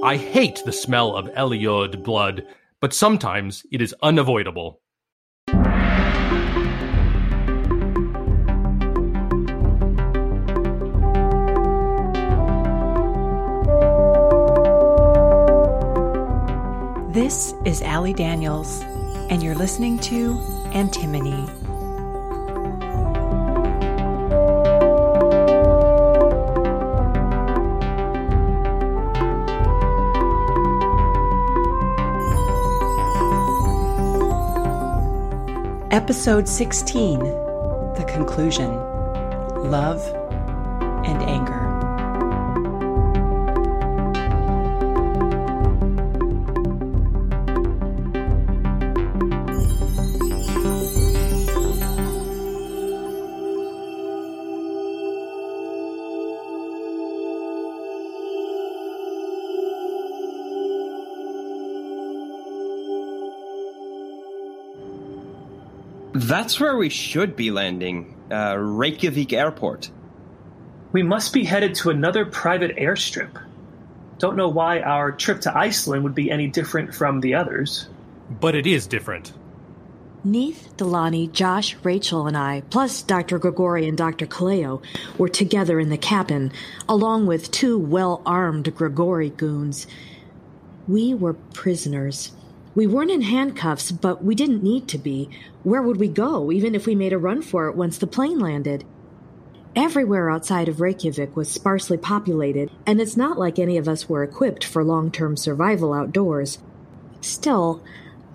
I hate the smell of Eliud blood, but sometimes it is unavoidable. This is Allie Daniels, and you're listening to Antimony. Episode 16 The Conclusion Love and Anger. That's where we should be landing. Uh, Reykjavik Airport. We must be headed to another private airstrip. Don't know why our trip to Iceland would be any different from the others. But it is different. Neith, Delaney, Josh, Rachel, and I, plus Dr. Grigori and Dr. Kaleo, were together in the cabin, along with two well armed Grigori goons. We were prisoners. We weren't in handcuffs, but we didn't need to be. Where would we go, even if we made a run for it once the plane landed? Everywhere outside of Reykjavik was sparsely populated, and it's not like any of us were equipped for long term survival outdoors. Still,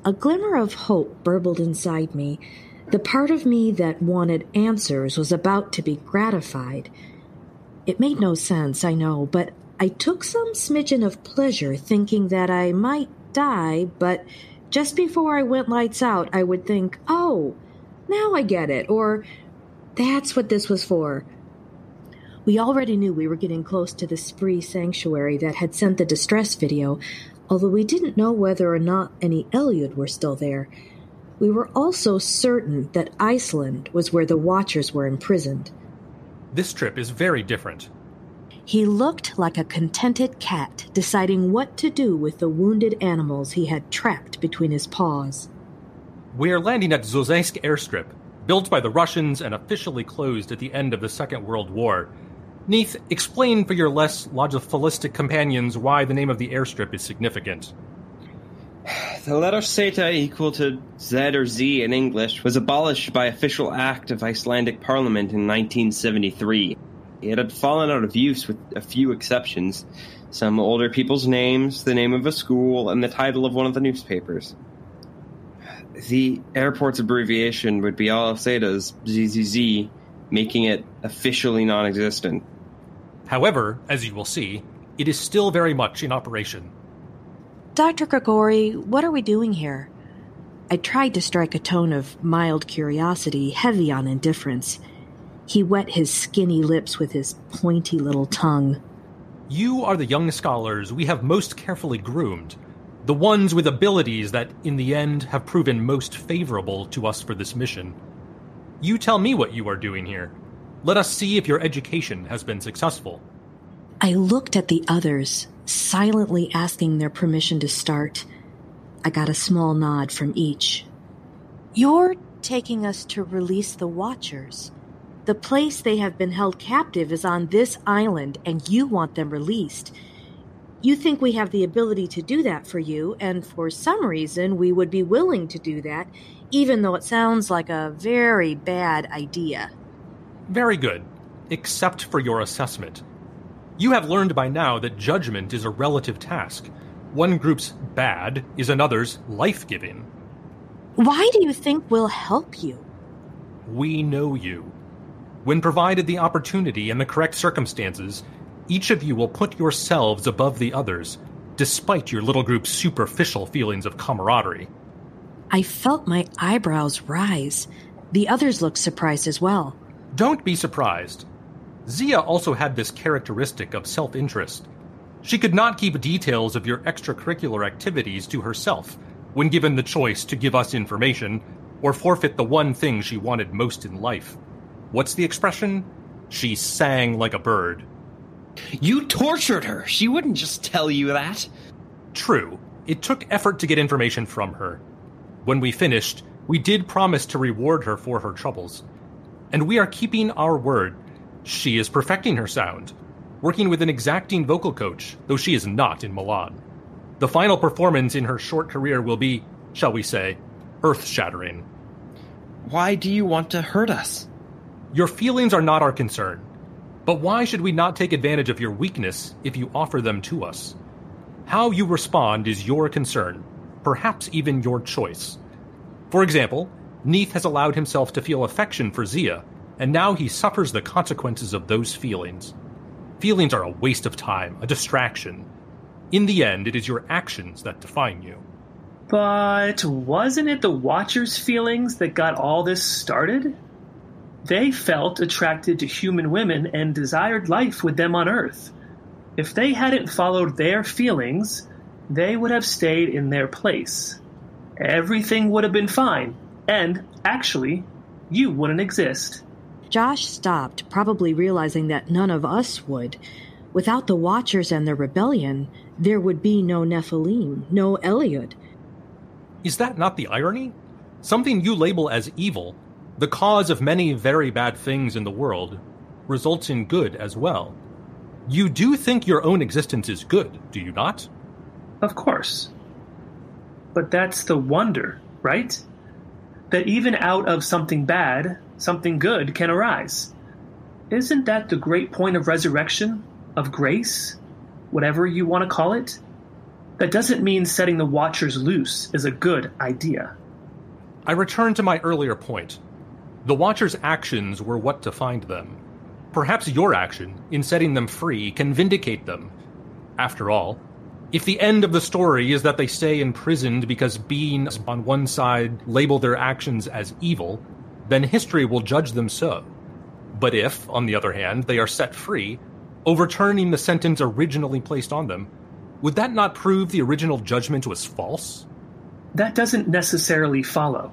a glimmer of hope burbled inside me. The part of me that wanted answers was about to be gratified. It made no sense, I know, but I took some smidgen of pleasure thinking that I might die, but just before I went lights out, I would think, oh, now I get it, or that's what this was for. We already knew we were getting close to the Spree sanctuary that had sent the distress video, although we didn't know whether or not any Eliud were still there. We were also certain that Iceland was where the Watchers were imprisoned. This trip is very different. He looked like a contented cat deciding what to do with the wounded animals he had trapped between his paws. We are landing at Zozaisk airstrip, built by the Russians and officially closed at the end of the Second World War. Neith, explain for your less logophilistic companions why the name of the airstrip is significant. The letter Zeta equal to Z or Z in English was abolished by official act of Icelandic Parliament in 1973. It had fallen out of use with a few exceptions. Some older people's names, the name of a school, and the title of one of the newspapers. The airport's abbreviation would be all Zetas, ZZZ, making it officially non existent. However, as you will see, it is still very much in operation. Dr. Grigori, what are we doing here? I tried to strike a tone of mild curiosity, heavy on indifference. He wet his skinny lips with his pointy little tongue. You are the young scholars we have most carefully groomed, the ones with abilities that, in the end, have proven most favorable to us for this mission. You tell me what you are doing here. Let us see if your education has been successful. I looked at the others, silently asking their permission to start. I got a small nod from each. You're taking us to release the Watchers. The place they have been held captive is on this island, and you want them released. You think we have the ability to do that for you, and for some reason we would be willing to do that, even though it sounds like a very bad idea. Very good, except for your assessment. You have learned by now that judgment is a relative task. One group's bad is another's life giving. Why do you think we'll help you? We know you. When provided the opportunity and the correct circumstances, each of you will put yourselves above the others, despite your little group's superficial feelings of camaraderie. I felt my eyebrows rise. The others looked surprised as well. Don't be surprised. Zia also had this characteristic of self interest. She could not keep details of your extracurricular activities to herself when given the choice to give us information or forfeit the one thing she wanted most in life. What's the expression? She sang like a bird. You tortured her. She wouldn't just tell you that. True, it took effort to get information from her. When we finished, we did promise to reward her for her troubles. And we are keeping our word. She is perfecting her sound, working with an exacting vocal coach, though she is not in Milan. The final performance in her short career will be, shall we say, earth shattering. Why do you want to hurt us? Your feelings are not our concern. But why should we not take advantage of your weakness if you offer them to us? How you respond is your concern, perhaps even your choice. For example, Neith has allowed himself to feel affection for Zia, and now he suffers the consequences of those feelings. Feelings are a waste of time, a distraction. In the end, it is your actions that define you. But wasn't it the Watcher's feelings that got all this started? They felt attracted to human women and desired life with them on Earth. If they hadn't followed their feelings, they would have stayed in their place. Everything would have been fine, and, actually, you wouldn't exist. Josh stopped, probably realizing that none of us would. Without the Watchers and the rebellion, there would be no Nephilim, no Eliud. Is that not the irony? Something you label as evil, the cause of many very bad things in the world, results in good as well. You do think your own existence is good, do you not? Of course. But that's the wonder, right? That even out of something bad, something good can arise. Isn't that the great point of resurrection, of grace, whatever you want to call it? That doesn't mean setting the Watchers loose is a good idea. I return to my earlier point. The Watchers' actions were what defined them. Perhaps your action, in setting them free, can vindicate them. After all, if the end of the story is that they stay imprisoned because beings on one side label their actions as evil, then history will judge them so. But if, on the other hand, they are set free, overturning the sentence originally placed on them, would that not prove the original judgment was false? That doesn't necessarily follow.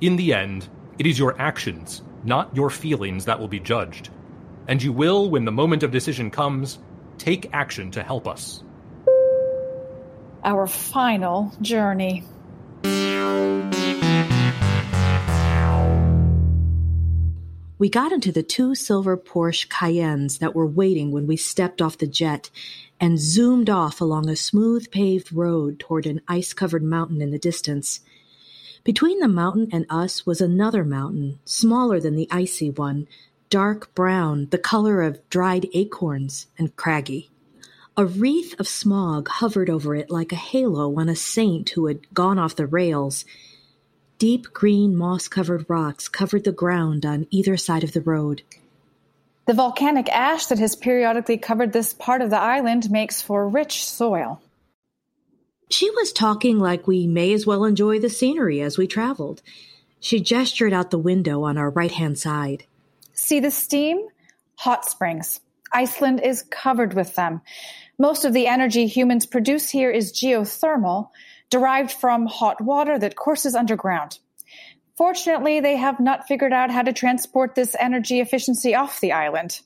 In the end, it is your actions, not your feelings, that will be judged and you will, when the moment of decision comes, take action to help us. Our final journey. We got into the two silver Porsche Cayennes that were waiting when we stepped off the jet and zoomed off along a smooth paved road toward an ice covered mountain in the distance. Between the mountain and us was another mountain, smaller than the icy one, dark brown, the color of dried acorns, and craggy. A wreath of smog hovered over it like a halo on a saint who had gone off the rails. Deep green moss covered rocks covered the ground on either side of the road. The volcanic ash that has periodically covered this part of the island makes for rich soil. She was talking like we may as well enjoy the scenery as we traveled. She gestured out the window on our right hand side. See the steam? Hot springs. Iceland is covered with them. Most of the energy humans produce here is geothermal, derived from hot water that courses underground. Fortunately, they have not figured out how to transport this energy efficiency off the island.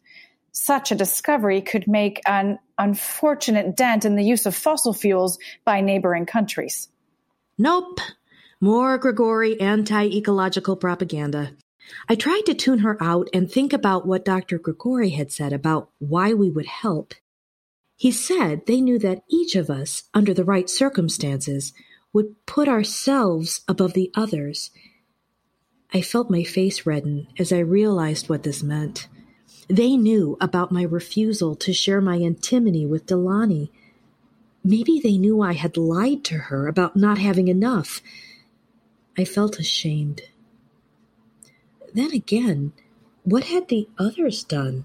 Such a discovery could make an unfortunate dent in the use of fossil fuels by neighboring countries. Nope. More Grigori anti ecological propaganda. I tried to tune her out and think about what Dr. Grigori had said about why we would help. He said they knew that each of us, under the right circumstances, would put ourselves above the others. I felt my face redden as I realized what this meant. They knew about my refusal to share my antimony with Delaney. Maybe they knew I had lied to her about not having enough. I felt ashamed. Then again, what had the others done?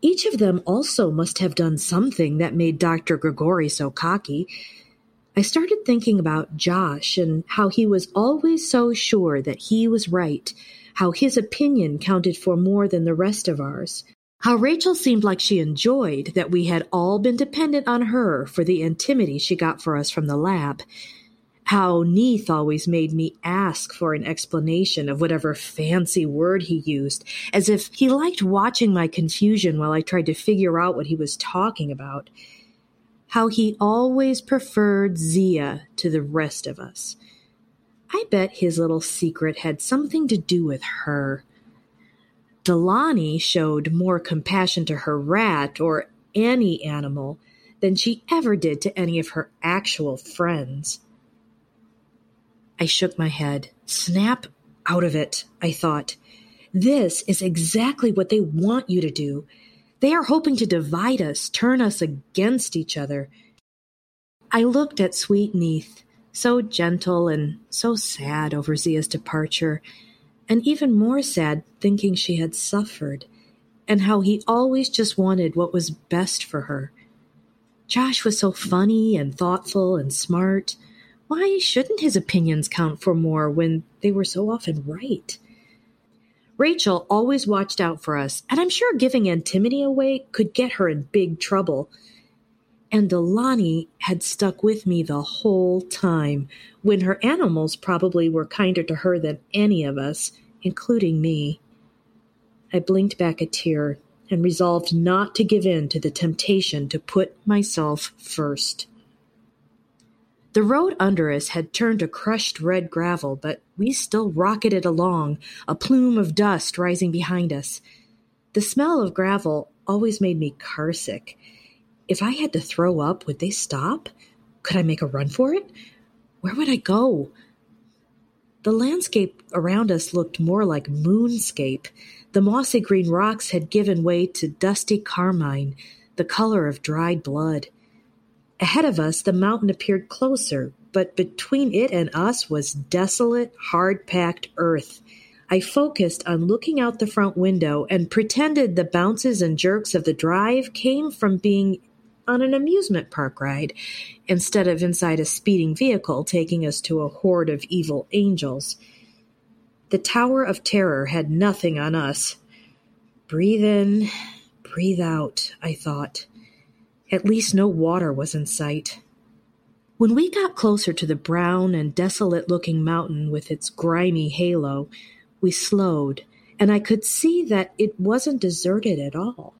Each of them also must have done something that made Dr. Grigori so cocky. I started thinking about Josh and how he was always so sure that he was right, how his opinion counted for more than the rest of ours, how Rachel seemed like she enjoyed that we had all been dependent on her for the antimony she got for us from the lab. how Neith always made me ask for an explanation of whatever fancy word he used, as if he liked watching my confusion while I tried to figure out what he was talking about. How he always preferred Zia to the rest of us. I bet his little secret had something to do with her. Delaney showed more compassion to her rat or any animal than she ever did to any of her actual friends. I shook my head. Snap out of it, I thought. This is exactly what they want you to do. They are hoping to divide us, turn us against each other. I looked at sweet Neith, so gentle and so sad over Zia's departure, and even more sad thinking she had suffered, and how he always just wanted what was best for her. Josh was so funny and thoughtful and smart. Why shouldn't his opinions count for more when they were so often right? Rachel always watched out for us, and I'm sure giving antimony away could get her in big trouble. And Delaney had stuck with me the whole time, when her animals probably were kinder to her than any of us, including me. I blinked back a tear and resolved not to give in to the temptation to put myself first. The road under us had turned to crushed red gravel, but we still rocketed along, a plume of dust rising behind us. The smell of gravel always made me carsick. If I had to throw up, would they stop? Could I make a run for it? Where would I go? The landscape around us looked more like moonscape. The mossy green rocks had given way to dusty carmine, the color of dried blood. Ahead of us, the mountain appeared closer, but between it and us was desolate, hard packed earth. I focused on looking out the front window and pretended the bounces and jerks of the drive came from being on an amusement park ride instead of inside a speeding vehicle taking us to a horde of evil angels. The Tower of Terror had nothing on us. Breathe in, breathe out, I thought. At least no water was in sight. When we got closer to the brown and desolate looking mountain with its grimy halo, we slowed, and I could see that it wasn't deserted at all.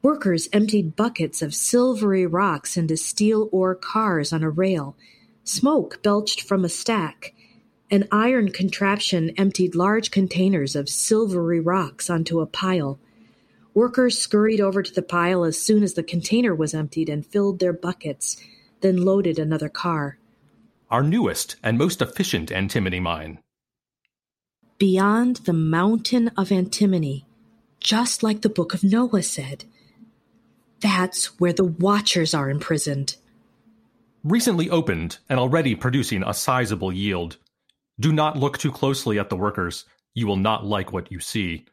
Workers emptied buckets of silvery rocks into steel ore cars on a rail. Smoke belched from a stack. An iron contraption emptied large containers of silvery rocks onto a pile. Workers scurried over to the pile as soon as the container was emptied and filled their buckets, then loaded another car. Our newest and most efficient antimony mine. Beyond the mountain of antimony, just like the Book of Noah said. That's where the Watchers are imprisoned. Recently opened and already producing a sizable yield. Do not look too closely at the workers. You will not like what you see.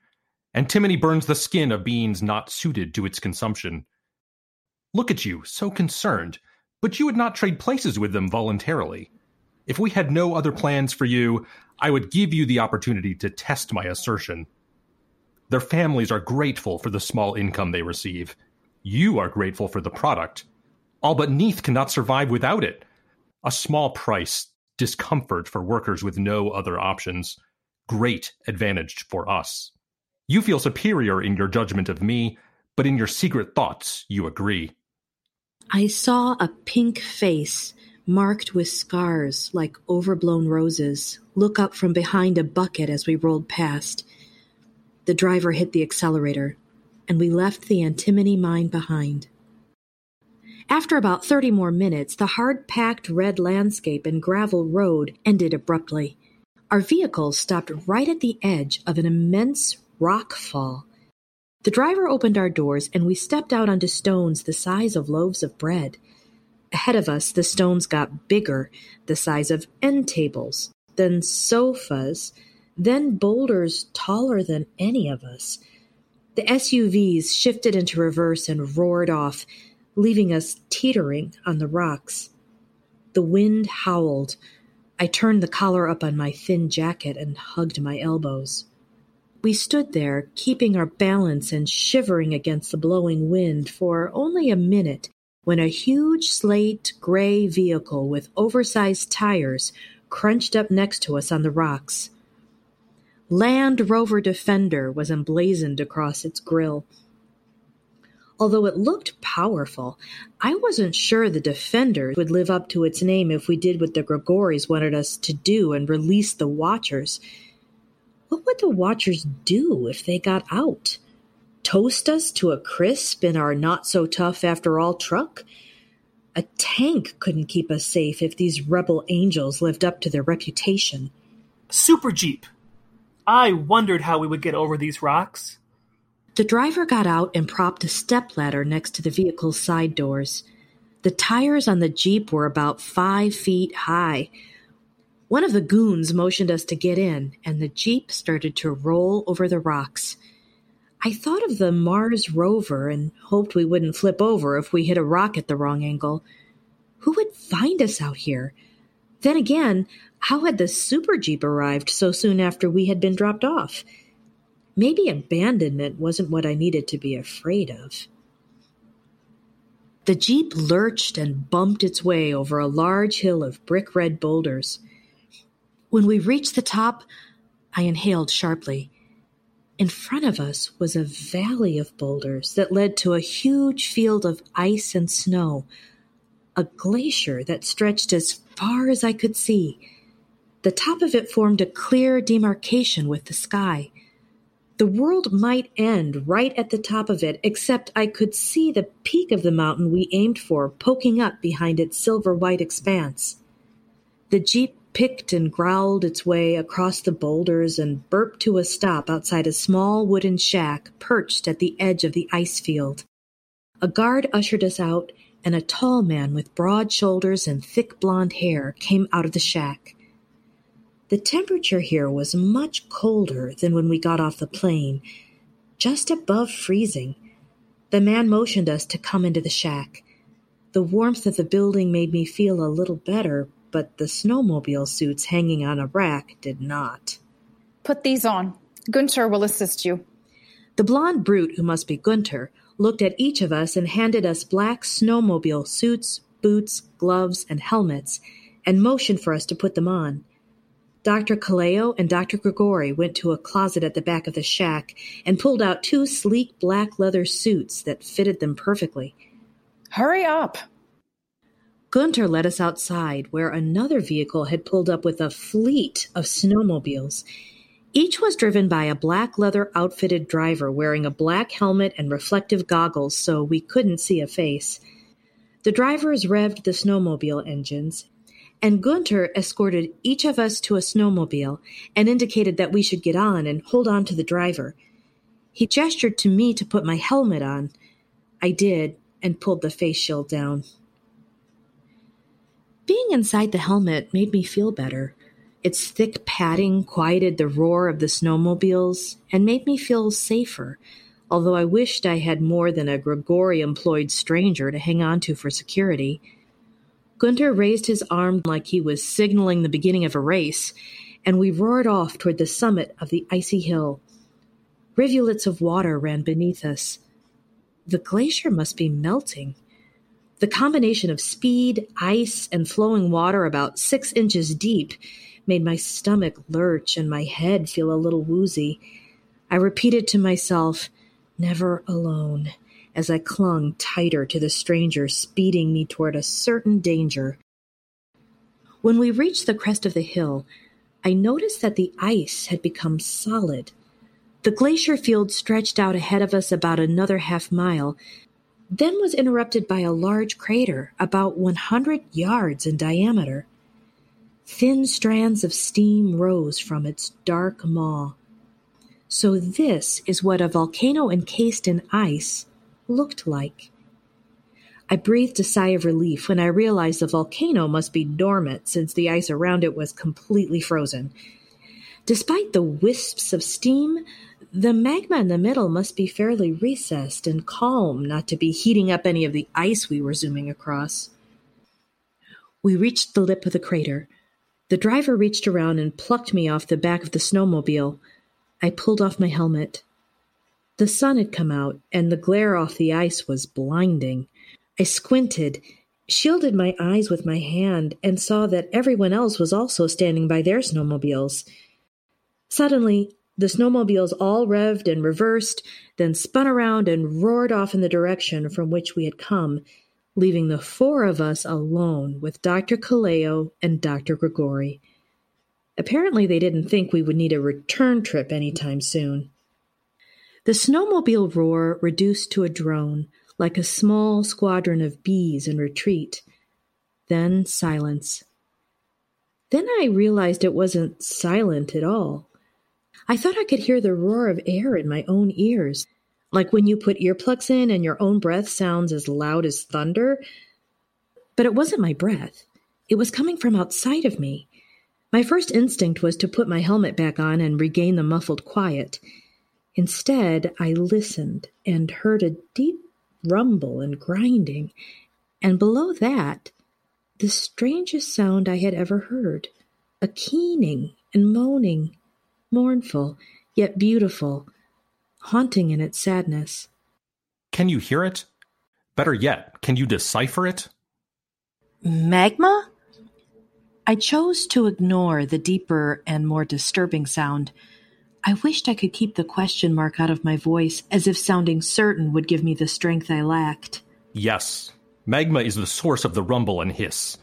Antimony burns the skin of beings not suited to its consumption. Look at you, so concerned, but you would not trade places with them voluntarily. If we had no other plans for you, I would give you the opportunity to test my assertion. Their families are grateful for the small income they receive. You are grateful for the product. All but Neith cannot survive without it. A small price, discomfort for workers with no other options. Great advantage for us. You feel superior in your judgment of me, but in your secret thoughts, you agree. I saw a pink face, marked with scars like overblown roses, look up from behind a bucket as we rolled past. The driver hit the accelerator, and we left the antimony mine behind. After about 30 more minutes, the hard packed red landscape and gravel road ended abruptly. Our vehicles stopped right at the edge of an immense rock fall. The driver opened our doors and we stepped out onto stones the size of loaves of bread. Ahead of us, the stones got bigger, the size of end tables, then sofas, then boulders taller than any of us. The SUVs shifted into reverse and roared off, leaving us teetering on the rocks. The wind howled. I turned the collar up on my thin jacket and hugged my elbows. We stood there, keeping our balance and shivering against the blowing wind for only a minute when a huge slate gray vehicle with oversized tires crunched up next to us on the rocks. Land Rover Defender was emblazoned across its grille. Although it looked powerful, I wasn't sure the Defender would live up to its name if we did what the Grigoris wanted us to do and release the Watchers. What would the Watchers do if they got out? Toast us to a crisp in our not so tough after all truck? A tank couldn't keep us safe if these rebel angels lived up to their reputation. Super Jeep. I wondered how we would get over these rocks. The driver got out and propped a stepladder next to the vehicle's side doors. The tires on the Jeep were about five feet high. One of the goons motioned us to get in, and the Jeep started to roll over the rocks. I thought of the Mars rover and hoped we wouldn't flip over if we hit a rock at the wrong angle. Who would find us out here? Then again, how had the Super Jeep arrived so soon after we had been dropped off? Maybe abandonment wasn't what I needed to be afraid of. The Jeep lurched and bumped its way over a large hill of brick red boulders. When we reached the top, I inhaled sharply. In front of us was a valley of boulders that led to a huge field of ice and snow, a glacier that stretched as far as I could see. The top of it formed a clear demarcation with the sky. The world might end right at the top of it, except I could see the peak of the mountain we aimed for poking up behind its silver white expanse. The jeep picked and growled its way across the boulders and burped to a stop outside a small wooden shack perched at the edge of the ice field. A guard ushered us out, and a tall man with broad shoulders and thick blond hair came out of the shack. The temperature here was much colder than when we got off the plane, just above freezing. The man motioned us to come into the shack. The warmth of the building made me feel a little better, but the snowmobile suits hanging on a rack did not. Put these on. Gunter will assist you. The blond brute, who must be Gunter, looked at each of us and handed us black snowmobile suits, boots, gloves, and helmets, and motioned for us to put them on. Dr. Kaleo and Dr. Grigori went to a closet at the back of the shack and pulled out two sleek black leather suits that fitted them perfectly. Hurry up! Gunter led us outside, where another vehicle had pulled up with a fleet of snowmobiles. Each was driven by a black leather outfitted driver wearing a black helmet and reflective goggles so we couldn't see a face. The drivers revved the snowmobile engines and Gunter escorted each of us to a snowmobile and indicated that we should get on and hold on to the driver. He gestured to me to put my helmet on. I did and pulled the face shield down. Being inside the helmet made me feel better. Its thick padding quieted the roar of the snowmobiles and made me feel safer, although I wished I had more than a Grigori employed stranger to hang on to for security. Gunter raised his arm like he was signaling the beginning of a race, and we roared off toward the summit of the icy hill. Rivulets of water ran beneath us. The glacier must be melting. The combination of speed, ice, and flowing water about six inches deep made my stomach lurch and my head feel a little woozy. I repeated to myself, Never alone as I clung tighter to the stranger speeding me toward a certain danger. When we reached the crest of the hill, I noticed that the ice had become solid. The glacier field stretched out ahead of us about another half mile, then was interrupted by a large crater about 100 yards in diameter. Thin strands of steam rose from its dark maw. So, this is what a volcano encased in ice looked like. I breathed a sigh of relief when I realized the volcano must be dormant since the ice around it was completely frozen. Despite the wisps of steam, the magma in the middle must be fairly recessed and calm not to be heating up any of the ice we were zooming across. We reached the lip of the crater. The driver reached around and plucked me off the back of the snowmobile. I pulled off my helmet. The sun had come out, and the glare off the ice was blinding. I squinted, shielded my eyes with my hand, and saw that everyone else was also standing by their snowmobiles. Suddenly, the snowmobiles all revved and reversed, then spun around and roared off in the direction from which we had come, leaving the four of us alone with Dr. Kaleo and Dr. Grigori. Apparently, they didn't think we would need a return trip anytime soon. The snowmobile roar reduced to a drone, like a small squadron of bees in retreat. Then silence. Then I realized it wasn't silent at all. I thought I could hear the roar of air in my own ears, like when you put earplugs in and your own breath sounds as loud as thunder. But it wasn't my breath. It was coming from outside of me. My first instinct was to put my helmet back on and regain the muffled quiet. Instead, I listened and heard a deep rumble and grinding, and below that, the strangest sound I had ever heard a keening and moaning, mournful, yet beautiful, haunting in its sadness. Can you hear it? Better yet, can you decipher it? Magma? I chose to ignore the deeper and more disturbing sound. I wished I could keep the question mark out of my voice, as if sounding certain would give me the strength I lacked. Yes, magma is the source of the rumble and hiss.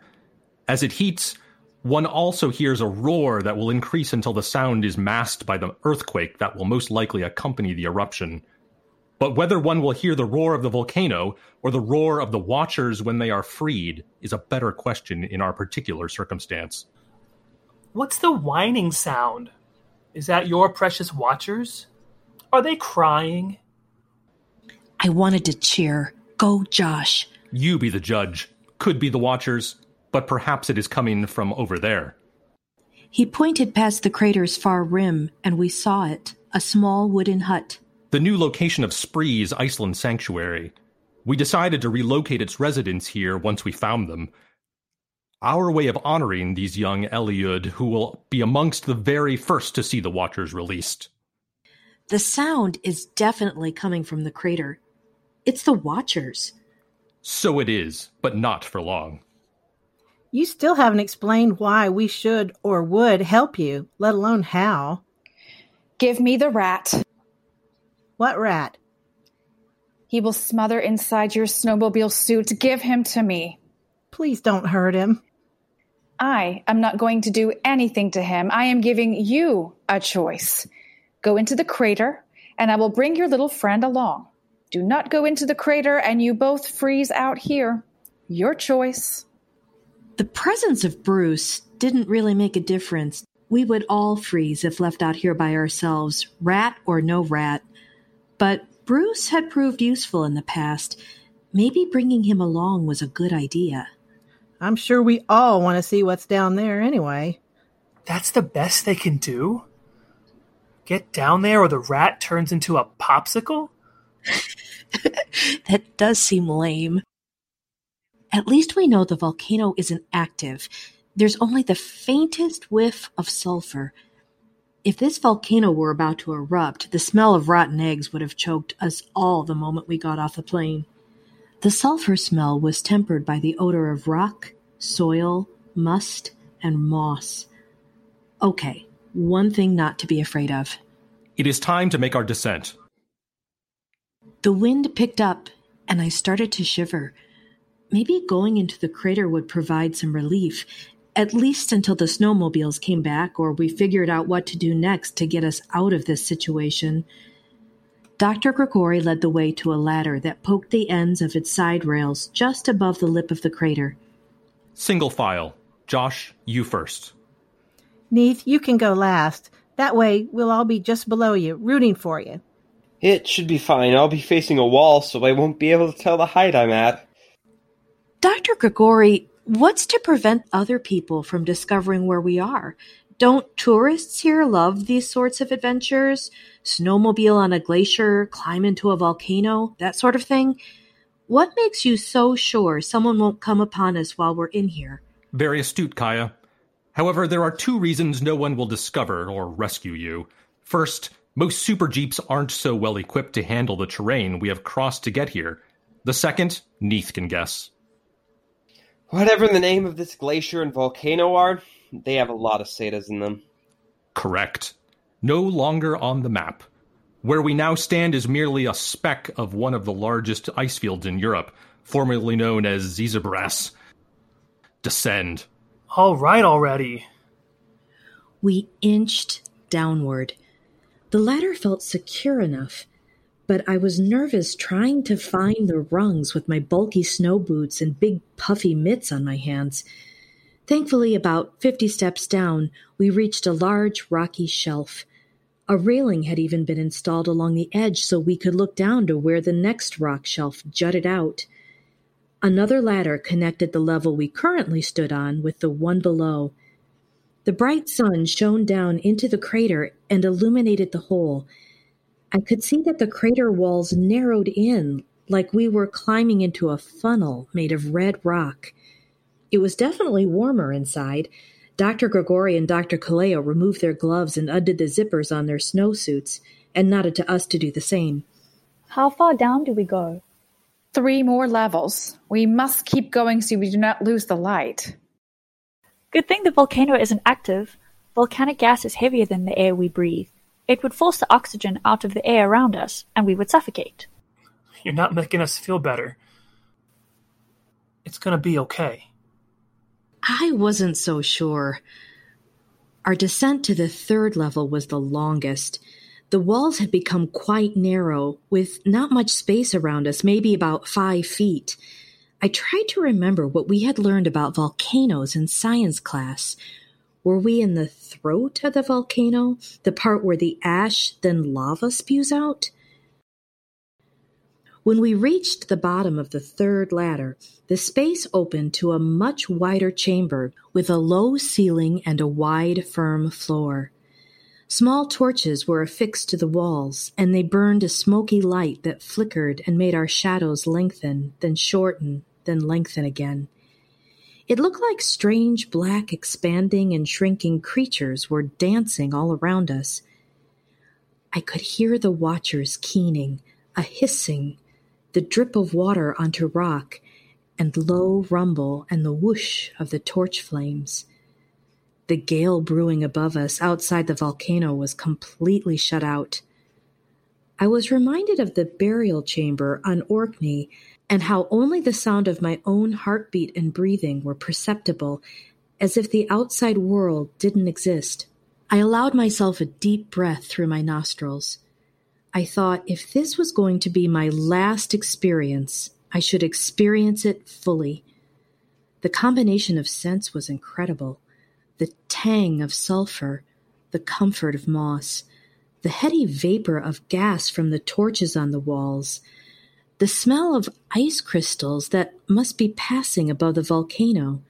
As it heats, one also hears a roar that will increase until the sound is masked by the earthquake that will most likely accompany the eruption. But whether one will hear the roar of the volcano or the roar of the watchers when they are freed is a better question in our particular circumstance. What's the whining sound? Is that your precious watchers? Are they crying? I wanted to cheer. Go, Josh. You be the judge. Could be the watchers, but perhaps it is coming from over there. He pointed past the crater's far rim, and we saw it a small wooden hut. The new location of Spree's Iceland Sanctuary. We decided to relocate its residents here once we found them, our way of honoring these young Eliud who will be amongst the very first to see the Watchers released. The sound is definitely coming from the crater. It's the Watchers. So it is, but not for long. You still haven't explained why we should or would help you, let alone how. Give me the rat. What rat? He will smother inside your snowmobile suit. Give him to me. Please don't hurt him. I am not going to do anything to him. I am giving you a choice. Go into the crater, and I will bring your little friend along. Do not go into the crater, and you both freeze out here. Your choice. The presence of Bruce didn't really make a difference. We would all freeze if left out here by ourselves, rat or no rat. But Bruce had proved useful in the past. Maybe bringing him along was a good idea. I'm sure we all want to see what's down there anyway. That's the best they can do? Get down there or the rat turns into a popsicle? that does seem lame. At least we know the volcano isn't active. There's only the faintest whiff of sulfur. If this volcano were about to erupt, the smell of rotten eggs would have choked us all the moment we got off the plane. The sulfur smell was tempered by the odor of rock, soil, must, and moss. Okay, one thing not to be afraid of. It is time to make our descent. The wind picked up, and I started to shiver. Maybe going into the crater would provide some relief, at least until the snowmobiles came back or we figured out what to do next to get us out of this situation. Dr. Grigori led the way to a ladder that poked the ends of its side rails just above the lip of the crater. Single file. Josh, you first. Neith, you can go last. That way, we'll all be just below you, rooting for you. It should be fine. I'll be facing a wall, so I won't be able to tell the height I'm at. Dr. Grigori, what's to prevent other people from discovering where we are? Don't tourists here love these sorts of adventures? Snowmobile on a glacier, climb into a volcano, that sort of thing? What makes you so sure someone won't come upon us while we're in here? Very astute, Kaya. However, there are two reasons no one will discover or rescue you. First, most super jeeps aren't so well equipped to handle the terrain we have crossed to get here. The second, Neith can guess. Whatever the name of this glacier and volcano are, they have a lot of Zetas in them. Correct. No longer on the map. Where we now stand is merely a speck of one of the largest ice fields in Europe, formerly known as Zizabras. Descend. All right already. We inched downward. The ladder felt secure enough, but I was nervous trying to find the rungs with my bulky snow boots and big puffy mitts on my hands. Thankfully, about fifty steps down, we reached a large rocky shelf. A railing had even been installed along the edge so we could look down to where the next rock shelf jutted out. Another ladder connected the level we currently stood on with the one below. The bright sun shone down into the crater and illuminated the hole. I could see that the crater walls narrowed in like we were climbing into a funnel made of red rock. It was definitely warmer inside. Dr. Grigori and Dr. Kaleo removed their gloves and undid the zippers on their snowsuits and nodded to us to do the same. How far down do we go? Three more levels. We must keep going so we do not lose the light. Good thing the volcano isn't active. Volcanic gas is heavier than the air we breathe. It would force the oxygen out of the air around us, and we would suffocate. You're not making us feel better. It's gonna be okay. I wasn't so sure. Our descent to the third level was the longest. The walls had become quite narrow, with not much space around us, maybe about five feet. I tried to remember what we had learned about volcanoes in science class. Were we in the throat of the volcano, the part where the ash, then lava spews out? When we reached the bottom of the third ladder, the space opened to a much wider chamber with a low ceiling and a wide, firm floor. Small torches were affixed to the walls, and they burned a smoky light that flickered and made our shadows lengthen, then shorten, then lengthen again. It looked like strange black expanding and shrinking creatures were dancing all around us. I could hear the watchers keening, a hissing, the drip of water onto rock, and low rumble and the whoosh of the torch flames. The gale brewing above us outside the volcano was completely shut out. I was reminded of the burial chamber on Orkney and how only the sound of my own heartbeat and breathing were perceptible, as if the outside world didn't exist. I allowed myself a deep breath through my nostrils. I thought if this was going to be my last experience, I should experience it fully. The combination of scents was incredible the tang of sulfur, the comfort of moss, the heady vapor of gas from the torches on the walls, the smell of ice crystals that must be passing above the volcano.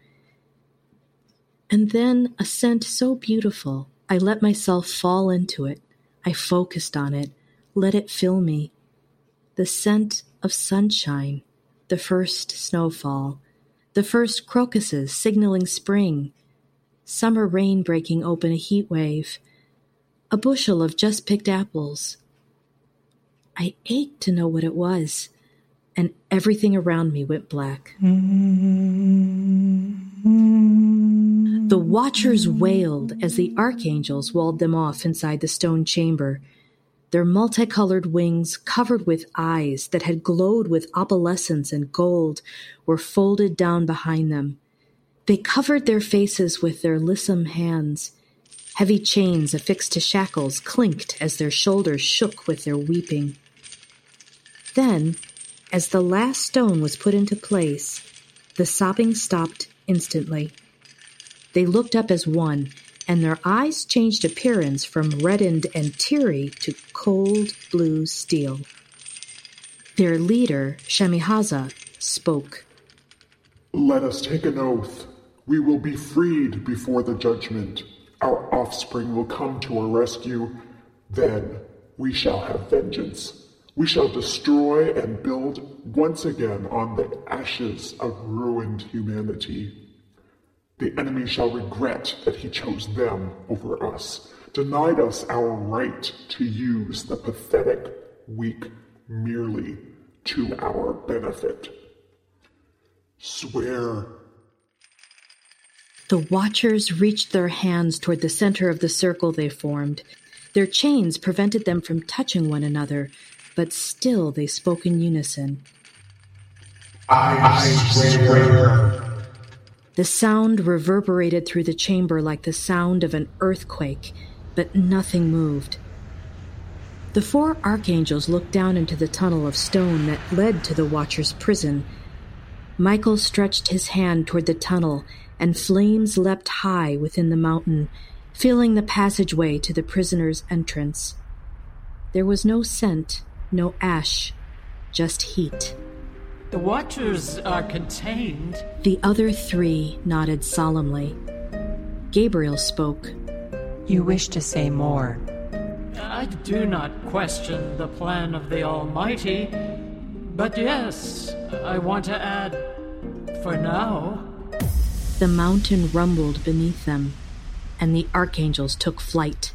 And then a scent so beautiful, I let myself fall into it. I focused on it, let it fill me. The scent of sunshine, the first snowfall, the first crocuses signaling spring, summer rain breaking open a heat wave, a bushel of just picked apples. I ached to know what it was and everything around me went black. The watchers wailed as the archangels walled them off inside the stone chamber. Their multicolored wings, covered with eyes that had glowed with opalescence and gold, were folded down behind them. They covered their faces with their lissom hands. Heavy chains affixed to shackles clinked as their shoulders shook with their weeping. Then as the last stone was put into place, the sobbing stopped instantly. They looked up as one, and their eyes changed appearance from reddened and teary to cold blue steel. Their leader, Shemihaza, spoke. Let us take an oath. We will be freed before the judgment. Our offspring will come to our rescue. Then we shall have vengeance. We shall destroy and build once again on the ashes of ruined humanity. The enemy shall regret that he chose them over us, denied us our right to use the pathetic, weak, merely to our benefit. Swear. The Watchers reached their hands toward the center of the circle they formed. Their chains prevented them from touching one another, but still they spoke in unison. I swear. The sound reverberated through the chamber like the sound of an earthquake, but nothing moved. The four archangels looked down into the tunnel of stone that led to the Watcher's prison. Michael stretched his hand toward the tunnel, and flames leapt high within the mountain, filling the passageway to the prisoner's entrance. There was no scent, no ash, just heat. The Watchers are contained. The other three nodded solemnly. Gabriel spoke. You wish to say more. I do not question the plan of the Almighty, but yes, I want to add, for now. The mountain rumbled beneath them, and the archangels took flight.